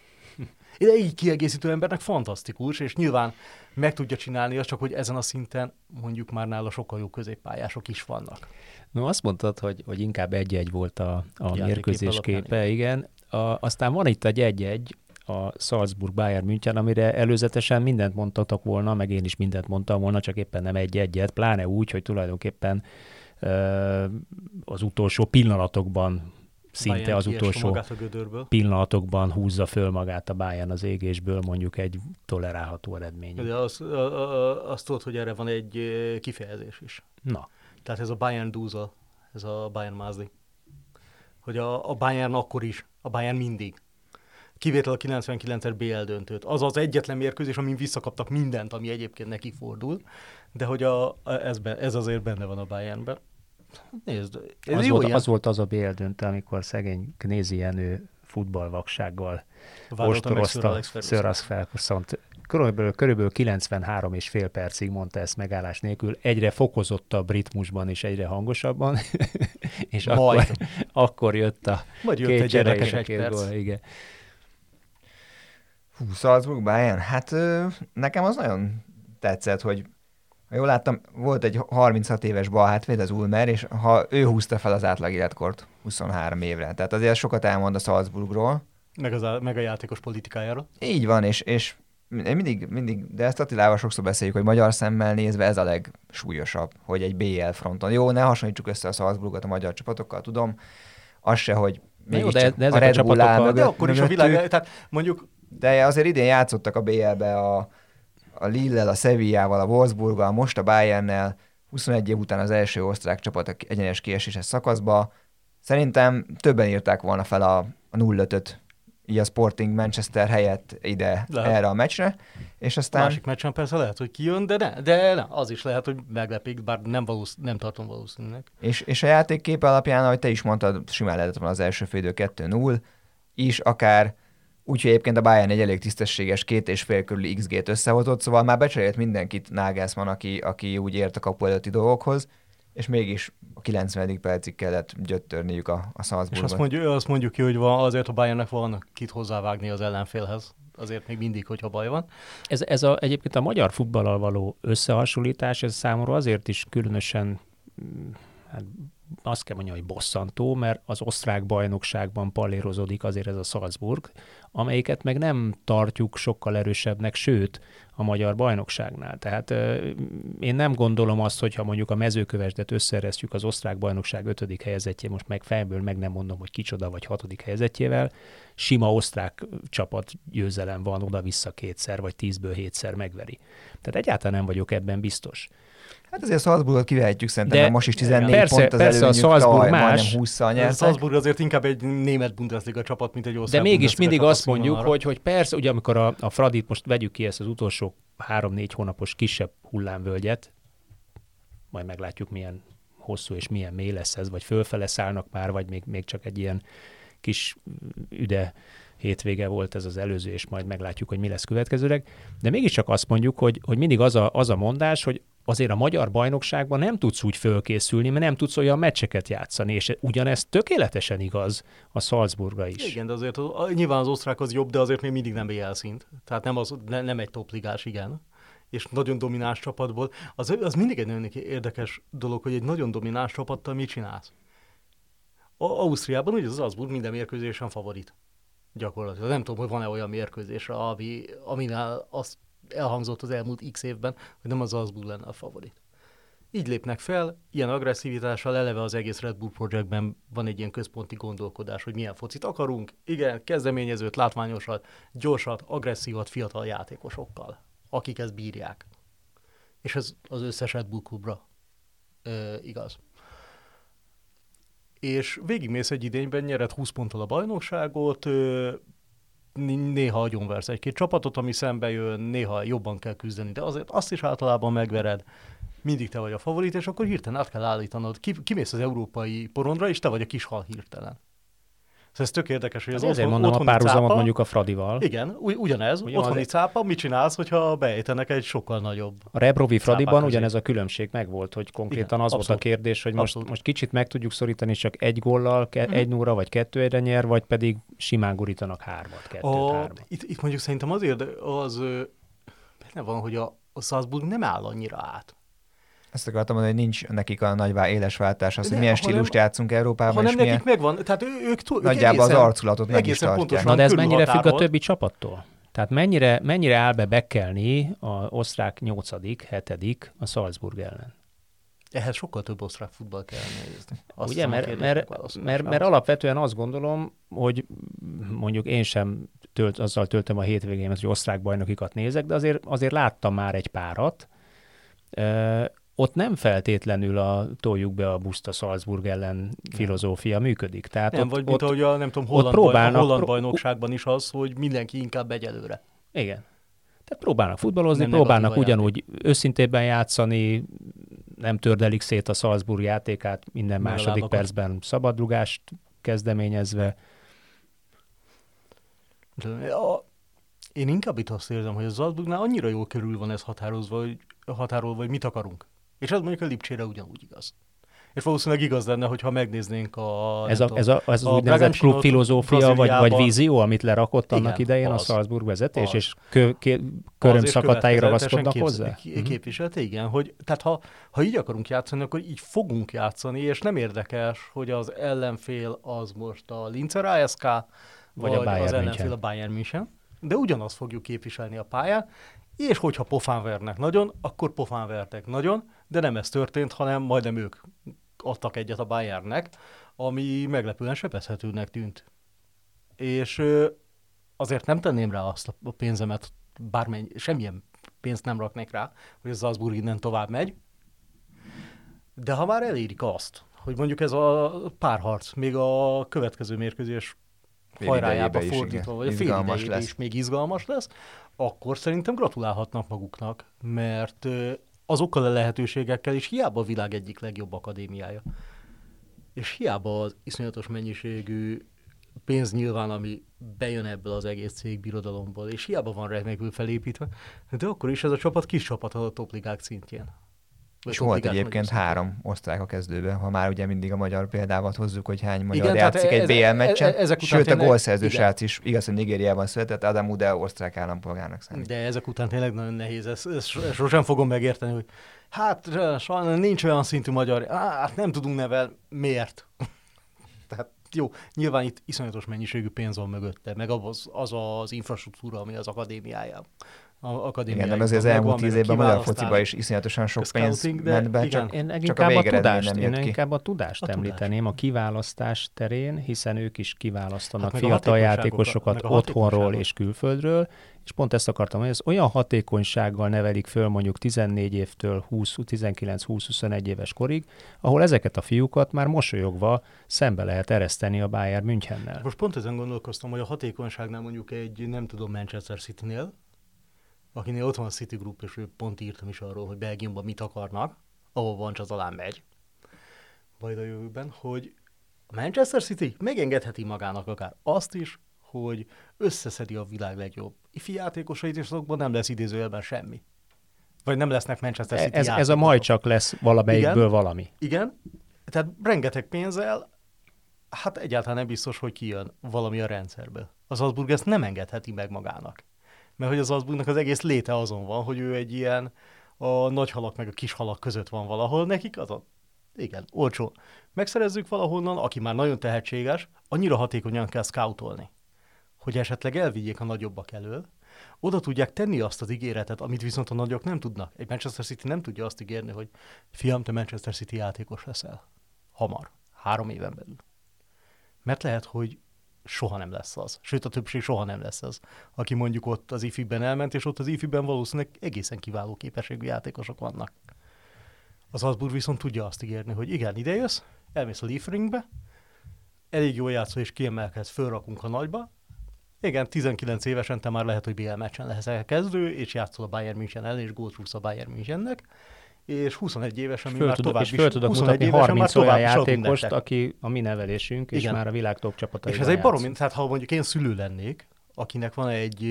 De így kiegészítő embernek fantasztikus, és nyilván meg tudja csinálni, az csak hogy ezen a szinten mondjuk már nála sokkal jó középpályások is vannak. No, azt mondtad, hogy, hogy inkább egy-egy volt a, a mérkőzés képe, igen. A, aztán van itt egy egy-egy, a Salzburg Bayern München, amire előzetesen mindent mondtatok volna, meg én is mindent mondtam volna, csak éppen nem egy-egyet, pláne úgy, hogy tulajdonképpen az utolsó pillanatokban szinte Bayern az utolsó pillanatokban húzza föl magát a Bayern az égésből mondjuk egy tolerálható eredmény. De az, azt tudod, hogy erre van egy kifejezés is. Na. Tehát ez a Bayern dúza, ez a Bayern mázli. Hogy a, a Bayern akkor is, a Bayern mindig. Kivétel a 99-es BL döntőt. Az az egyetlen mérkőzés, amin visszakaptak mindent, ami egyébként neki fordul, de hogy a, ez, be, ez azért benne van a Bayernben. Nézd, ez az, jó volt, ilyen. az volt az a BL döntő, amikor szegény Knézi Jenő futballvaksággal ostorozta Sir Alex Ferguson-t. Körülbelül, körülbelül 93 és fél percig mondta ezt megállás nélkül, egyre fokozottabb ritmusban és egyre hangosabban, és akkor, akkor jött a Majd jött egy érdekes egy perc. Gól, igen. Hú, Salzburg Bayern, hát nekem az nagyon tetszett, hogy ha jól láttam, volt egy 36 éves bal hátvéd, az Ulmer, és ha ő húzta fel az átlag életkort 23 évre. Tehát azért sokat elmond a Salzburgról. Meg, az a, meg a játékos politikájáról. Így van, és, és mindig, mindig, de ezt Attilával sokszor beszéljük, hogy magyar szemmel nézve ez a legsúlyosabb, hogy egy BL fronton. Jó, ne hasonlítsuk össze a Salzburgot a magyar csapatokkal, tudom, az se, hogy még jó, de, de ezek a, Red Bull áll de akkor is a világ, tehát mondjuk... De azért idén játszottak a BL-be a, a Lille, a Sevillával, a Wolfsburggal, most a Bayernnel, 21 év után az első osztrák csapat egyenes kieséses szakaszba. Szerintem többen írták volna fel a, a 0-5-öt így a Sporting Manchester helyett ide lehet. erre a meccsre, és aztán... Másik meccsen persze lehet, hogy kijön, de ne, de ne, az is lehet, hogy meglepik, bár nem, valósz, nem tartom valószínűnek. És, és a játék kép alapján, ahogy te is mondtad, simán lehetett volna az első félidő 2-0, is akár Úgyhogy egyébként a Bayern egy elég tisztességes két és fél körüli XG-t összehozott, szóval már becserélt mindenkit Nagelsmann, aki, aki úgy ért a kapu előtti dolgokhoz, és mégis a 90. percig kellett gyöttörniük a, a Salzburgot. És azt mondjuk, azt mondjuk ki, hogy van, azért a Bayernnek van kit hozzávágni az ellenfélhez. Azért még mindig, hogyha baj van. Ez, ez a, egyébként a magyar futballal való összehasonlítás, ez számomra azért is különösen mm, hát azt kell mondjam, hogy bosszantó, mert az osztrák bajnokságban pallérozódik azért ez a Salzburg, amelyiket meg nem tartjuk sokkal erősebbnek, sőt, a magyar bajnokságnál. Tehát én nem gondolom azt, hogyha mondjuk a mezőkövesdet összeresztjük az osztrák bajnokság ötödik helyezettje, most meg fejből meg nem mondom, hogy kicsoda vagy hatodik helyezettjével, sima osztrák csapat győzelem van oda-vissza kétszer, vagy tízből hétszer megveri. Tehát egyáltalán nem vagyok ebben biztos. Hát azért a Salzburgot kivehetjük szerintem, de most is 14 persze, pont az persze a Salzburg más. 20 A Salzburg azért inkább egy német Bundesliga csapat, mint egy ország. De mégis mindig azt mondjuk, hogy, hogy persze, ugye amikor a, a Fradit, most vegyük ki ezt az utolsó három-négy hónapos kisebb hullámvölgyet, majd meglátjuk milyen hosszú és milyen mély lesz ez, vagy fölfele szállnak már, vagy még, még csak egy ilyen kis üde hétvége volt ez az előző, és majd meglátjuk, hogy mi lesz következőleg. De mégiscsak azt mondjuk, hogy, hogy mindig az a, az a mondás, hogy azért a magyar bajnokságban nem tudsz úgy fölkészülni, mert nem tudsz olyan meccseket játszani, és ugyanez tökéletesen igaz a Salzburga is. Igen, de azért az, nyilván az osztrák az jobb, de azért még mindig nem jelszint. Tehát nem, az, ne, nem egy topligás, igen és nagyon domináns csapatból, az, az mindig egy nagyon érdekes dolog, hogy egy nagyon domináns csapattal mit csinálsz. A, Ausztriában ugye az Salzburg minden mérkőzésen favorit. Gyakorlatilag. Nem tudom, hogy van-e olyan mérkőzés, ami, aminál azt elhangzott az elmúlt x évben, hogy nem az Salzburg lenne a favorit. Így lépnek fel, ilyen agresszivitással eleve az egész Red Bull Projectben van egy ilyen központi gondolkodás, hogy milyen focit akarunk. Igen, kezdeményezőt, látványosat, gyorsat, agresszívat, fiatal játékosokkal, akik ezt bírják. És ez az összes Red Bull klubra ö, igaz. És végigmész egy idényben, nyered 20 ponttal a bajnokságot, ö, néha agyonversz egy-két csapatot, ami szembe jön, néha jobban kell küzdeni, de azért azt is általában megvered, mindig te vagy a favorit, és akkor hirtelen át kell állítanod. kimész az európai porondra, és te vagy a kis hal hirtelen. Ez tök érdekes, hogy az Ezért otthon, mondom a párhuzamot cápa, mondjuk a Fradival. Igen, ugyanez, Ugyan otthoni az... cápa, mit csinálsz, hogyha beejtenek egy sokkal nagyobb A Rebrovi Fradiban ugyanez a különbség megvolt, hogy konkrétan Igen, az abszolút, volt a kérdés, hogy most, most kicsit meg tudjuk szorítani csak egy gollal, ke- uh-huh. egy nóra vagy kettő egyre nyer, vagy pedig simán gurítanak hármat, kettőt, a, hármat. Itt, itt mondjuk szerintem azért az benne van, hogy a, a Salzburg nem áll annyira át. Ezt akartam mondani, hogy nincs nekik a nagy éles váltás az, De, hogy milyen stílust nem, játszunk Európában. Hanem és nekik milyen... megvan, tehát ő, ők túl, Nagyjából egészen, az arculatot meg is tartják. Na de ez mennyire függ a többi csapattól? Tehát mennyire, mennyire áll be bekelni a osztrák 8 hetedik a Salzburg ellen? Ehhez sokkal több osztrák futball kell nézni. Azt Ugye, mert, mert, mert, mert, mert alapvetően azt gondolom, hogy mondjuk én sem tölt, azzal töltöm a hétvégémet, hogy osztrák bajnokikat nézek, de azért, azért láttam már egy párat, ott nem feltétlenül a toljuk be a Busta Salzburg ellen filozófia működik. Tehát nem, ott, vagy mint ott, ahogy a, nem tudom, holland, próbálnak, baj, a holland bajnokságban is az, hogy mindenki inkább egy előre. Igen. Tehát próbálnak futballozni, nem próbálnak ugyanúgy őszintében játszani, nem tördelik szét a Salzburg játékát minden nem második percben szabadrugást kezdeményezve. A, én inkább itt azt érzem, hogy a Salzburgnál annyira jól körül van ez határozva, hogy, határolva, hogy mit akarunk. És ez mondjuk a Lipcsére ugyanúgy igaz. És valószínűleg igaz lenne, hogyha megnéznénk a... Ez, a, ez, a, ez az úgynevezett klub filozófia, vagy, vagy vízió, amit lerakott annak igen, idején az, a Salzburg vezetés, az. és kö, kö, köröm szakadtáig ragaszkodnak képz, hozzá? Mhm. Képviselt, igen. Hogy, tehát ha, ha így akarunk játszani, akkor így fogunk játszani, és nem érdekes, hogy az ellenfél az most a Linzer ASK, vagy, vagy a Bayern az ellenfél München. a Bayern München, de ugyanazt fogjuk képviselni a pályán, és hogyha pofán vernek nagyon, akkor pofán vertek nagyon, de nem ez történt, hanem majdnem ők adtak egyet a Bayernnek, ami meglepően sebezhetőnek tűnt. És azért nem tenném rá azt a pénzemet, bármennyi, semmilyen pénzt nem raknék rá, hogy az Salzburg innen tovább megy. De ha már elérik azt, hogy mondjuk ez a párharc még a következő mérkőzés hajrájába fordítva, vagy a fél lesz. is még izgalmas lesz, akkor szerintem gratulálhatnak maguknak, mert azokkal a lehetőségekkel is hiába a világ egyik legjobb akadémiája. És hiába az iszonyatos mennyiségű pénz nyilván, ami bejön ebből az egész cégbirodalomból, és hiába van remekül felépítve, de akkor is ez a csapat kis csapat a topligák szintjén. És volt egyébként három osztrák a kezdőben, ha már ugye mindig a magyar példával hozzuk, hogy hány magyar igen, játszik egy BL meccsen. Ezek Sőt, a gólszerző srác is, igaz, hogy Nigériában született, Adam Ude osztrák állampolgárnak számít. De ezek után tényleg nagyon nehéz, ezt, ezt sosem fogom megérteni, hogy hát sajnos nincs olyan szintű magyar, hát nem tudunk nevel, miért? Tehát jó, nyilván itt iszonyatos mennyiségű pénz van mögötte, meg az az, az infrastruktúra, ami az akadémiájában akadémiai. Igen, nem azért az elmúlt tíz évben a magyar fociba is iszonyatosan sok pénz ment be, csak, én csak a, a tudást, én inkább a tudást a említeném a kiválasztás terén, hiszen ők is kiválasztanak hát fiatal játékosokat otthonról és külföldről, és pont ezt akartam, hogy ez olyan hatékonysággal nevelik föl mondjuk 14 évtől 20, 19-20-21 éves korig, ahol ezeket a fiúkat már mosolyogva szembe lehet ereszteni a Bayern Münchennel. Most pont ezen gondolkoztam, hogy a hatékonyságnál mondjuk egy, nem tudom, Manchester City-nél, akinél ott van a City Group, és ő pont írtam is arról, hogy Belgiumban mit akarnak, ahol van, az alá megy, majd a jövőben, hogy a Manchester City megengedheti magának akár azt is, hogy összeszedi a világ legjobb ifi játékosait, és azokban nem lesz idézőjelben semmi. Vagy nem lesznek Manchester City ez, ez a majd csak lesz valamelyikből igen, valami. Igen, tehát rengeteg pénzzel, hát egyáltalán nem biztos, hogy kijön valami a rendszerből. Az Salzburg ezt nem engedheti meg magának mert hogy az Salzburgnak az egész léte azon van, hogy ő egy ilyen a nagy halak meg a kis halak között van valahol, nekik az a igen, olcsó. Megszerezzük valahonnan, aki már nagyon tehetséges, annyira hatékonyan kell scoutolni, hogy esetleg elvigyék a nagyobbak elől, oda tudják tenni azt az ígéretet, amit viszont a nagyok nem tudnak. Egy Manchester City nem tudja azt ígérni, hogy fiam, te Manchester City játékos leszel. Hamar. Három éven belül. Mert lehet, hogy soha nem lesz az. Sőt, a többség soha nem lesz az, aki mondjuk ott az ifiben elment, és ott az ifiben valószínűleg egészen kiváló képességű játékosok vannak. Az Salzburg viszont tudja azt ígérni, hogy igen, ide jössz, elmész a Leafringbe, elég jól játszol és kiemelkedsz, fölrakunk a nagyba, igen, 19 évesen te már lehet, hogy BL meccsen lehetsz kezdő, és játszol a Bayern München ellen, és gólt a Bayern Münchennek, és 21 évesen mi már tudok, tovább és föl tudok mutatni 30 olyan játékost, aki a mi nevelésünk, és Igen. már a világ top csapatai. És ez egy barom, tehát ha mondjuk én szülő lennék, akinek van egy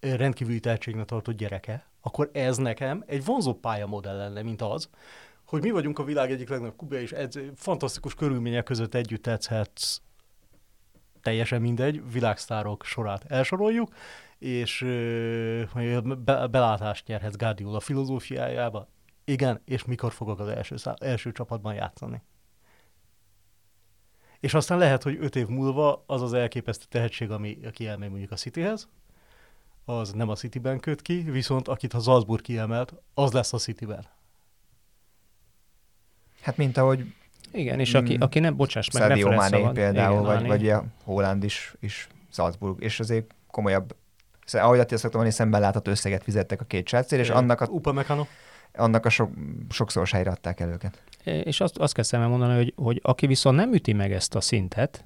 rendkívüli tehetségnek tartott gyereke, akkor ez nekem egy vonzó pályamodell lenne, mint az, hogy mi vagyunk a világ egyik legnagyobb kubja, és egy fantasztikus körülmények között együtt tetszhetsz teljesen mindegy, világsztárok sorát elsoroljuk, és ö, be, belátást nyerhetsz Guardiola filozófiájába. Igen, és mikor fogok az első, szá- első csapatban játszani. És aztán lehet, hogy öt év múlva az az elképesztő tehetség, ami aki elmegy mondjuk a Cityhez, az nem a Cityben köt ki, viszont akit a Salzburg kiemelt, az lesz a Cityben. Hát mint ahogy igen, és aki, mm, aki nem, bocsáss meg, Sadio Mané például, igen, vagy, vagy a Holland is, is Salzburg, és azért komolyabb Szóval, ahogy Attila szoktam mondani, szemben látható összeget fizettek a két srácért, és annak a, Upa Mekano. annak a sok, sokszor helyre adták el őket. És azt, azt kell szemben mondani, hogy, hogy aki viszont nem üti meg ezt a szintet,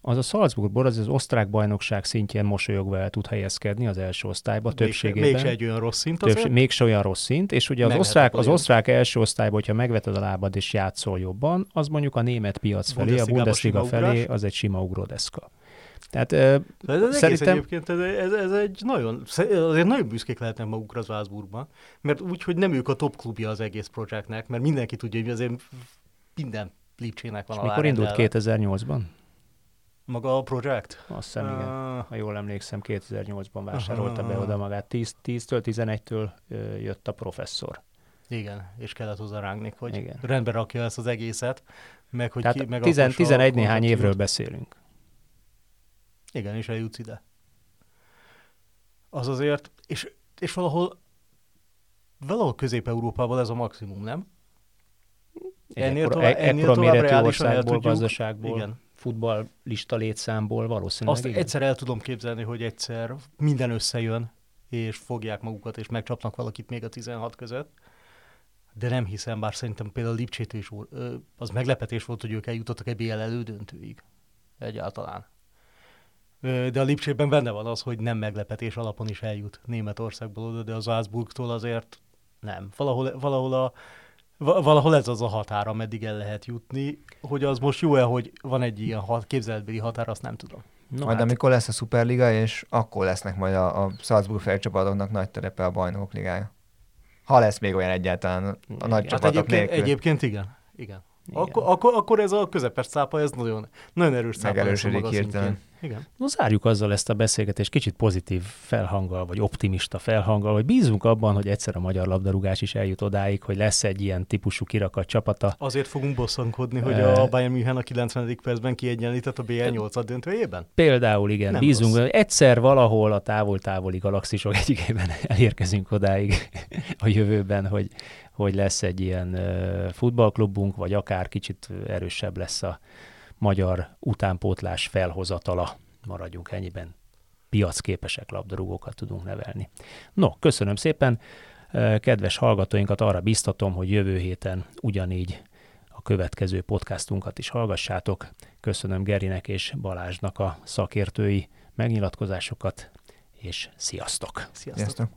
az a Salzburgból, az az osztrák bajnokság szintjén mosolyogva el tud helyezkedni az első osztályba többségében. Mégse egy olyan rossz szint azért? Mégse olyan rossz szint, és ugye az osztrák, az osztrák első osztályban, hogyha megveted a lábad és játszol jobban, az mondjuk a német piac felé, a Bundesliga felé, az egy sima ugródeszka. Tehát, ez az szerintem... egyébként, ez, ez, ez, egy nagyon, azért nagyon büszkék lehetnek magukra az Salzburgban, mert úgy, hogy nem ők a top klubja az egész projektnek, mert mindenki tudja, hogy azért minden Lipcsének van És mikor indult 2008-ban? Maga a projekt? Azt hiszem, igen. Uh, ha jól emlékszem, 2008-ban vásárolta uh, be oda magát. 10, 10-től 11-től jött a professzor. Igen, és kellett hozzá rángni, hogy igen. rendbe rakja ezt az egészet, meg hogy Tehát ki, meg 10, 11 néhány évről beszélünk. Igen, és eljutsz ide. Az azért, és, és valahol valahol Közép-Európában ez a maximum, nem? Ennél, ekkora, tovább, ennél ekkora méretű országból, gazdaságból, igen. futballista létszámból valószínűleg. Azt igen. egyszer el tudom képzelni, hogy egyszer minden összejön, és fogják magukat, és megcsapnak valakit még a 16 között. de nem hiszem, bár szerintem például Lipcsét is az meglepetés volt, hogy ők eljutottak egy BL elődöntőig egyáltalán. De a Lipcsében benne van az, hogy nem meglepetés alapon is eljut Németországból oda, de az Salzburgtól azért nem. Valahol, valahol, a, valahol ez az a határ, ameddig el lehet jutni. Hogy az most jó-e, hogy van egy ilyen képzeletbeli határ, azt nem tudom. No, majd hát... amikor lesz a Superliga, és akkor lesznek majd a, a Salzburg felcsapatoknak nagy terepe a bajnokok ligája. Ha lesz még olyan egyáltalán a igen. nagy hát csapatok egyébként, nélkül. Egyébként igen. igen. Akkor, akkor, akkor, ez a közepes cápa, ez nagyon, nagyon erős cápa. Megerősödik hirtelen. Igen. No, zárjuk azzal ezt a beszélgetést kicsit pozitív felhanggal, vagy optimista felhanggal, hogy bízunk abban, hogy egyszer a magyar labdarúgás is eljut odáig, hogy lesz egy ilyen típusú kirakat csapata. Azért fogunk bosszankodni, hogy a Bayern München a 90. percben kiegyenlített a BL 8 döntőjében? Például igen, Nem bízunk, rossz. egyszer valahol a távol-távoli galaxisok egyikében elérkezünk odáig a jövőben, hogy, hogy lesz egy ilyen futballklubunk, vagy akár kicsit erősebb lesz a magyar utánpótlás felhozatala. Maradjunk ennyiben. Piacképesek labdarúgókat tudunk nevelni. No, köszönöm szépen. Kedves hallgatóinkat arra biztatom, hogy jövő héten ugyanígy a következő podcastunkat is hallgassátok. Köszönöm Gerinek és Balázsnak a szakértői megnyilatkozásokat, és sziasztok! Sziasztok! sziasztok.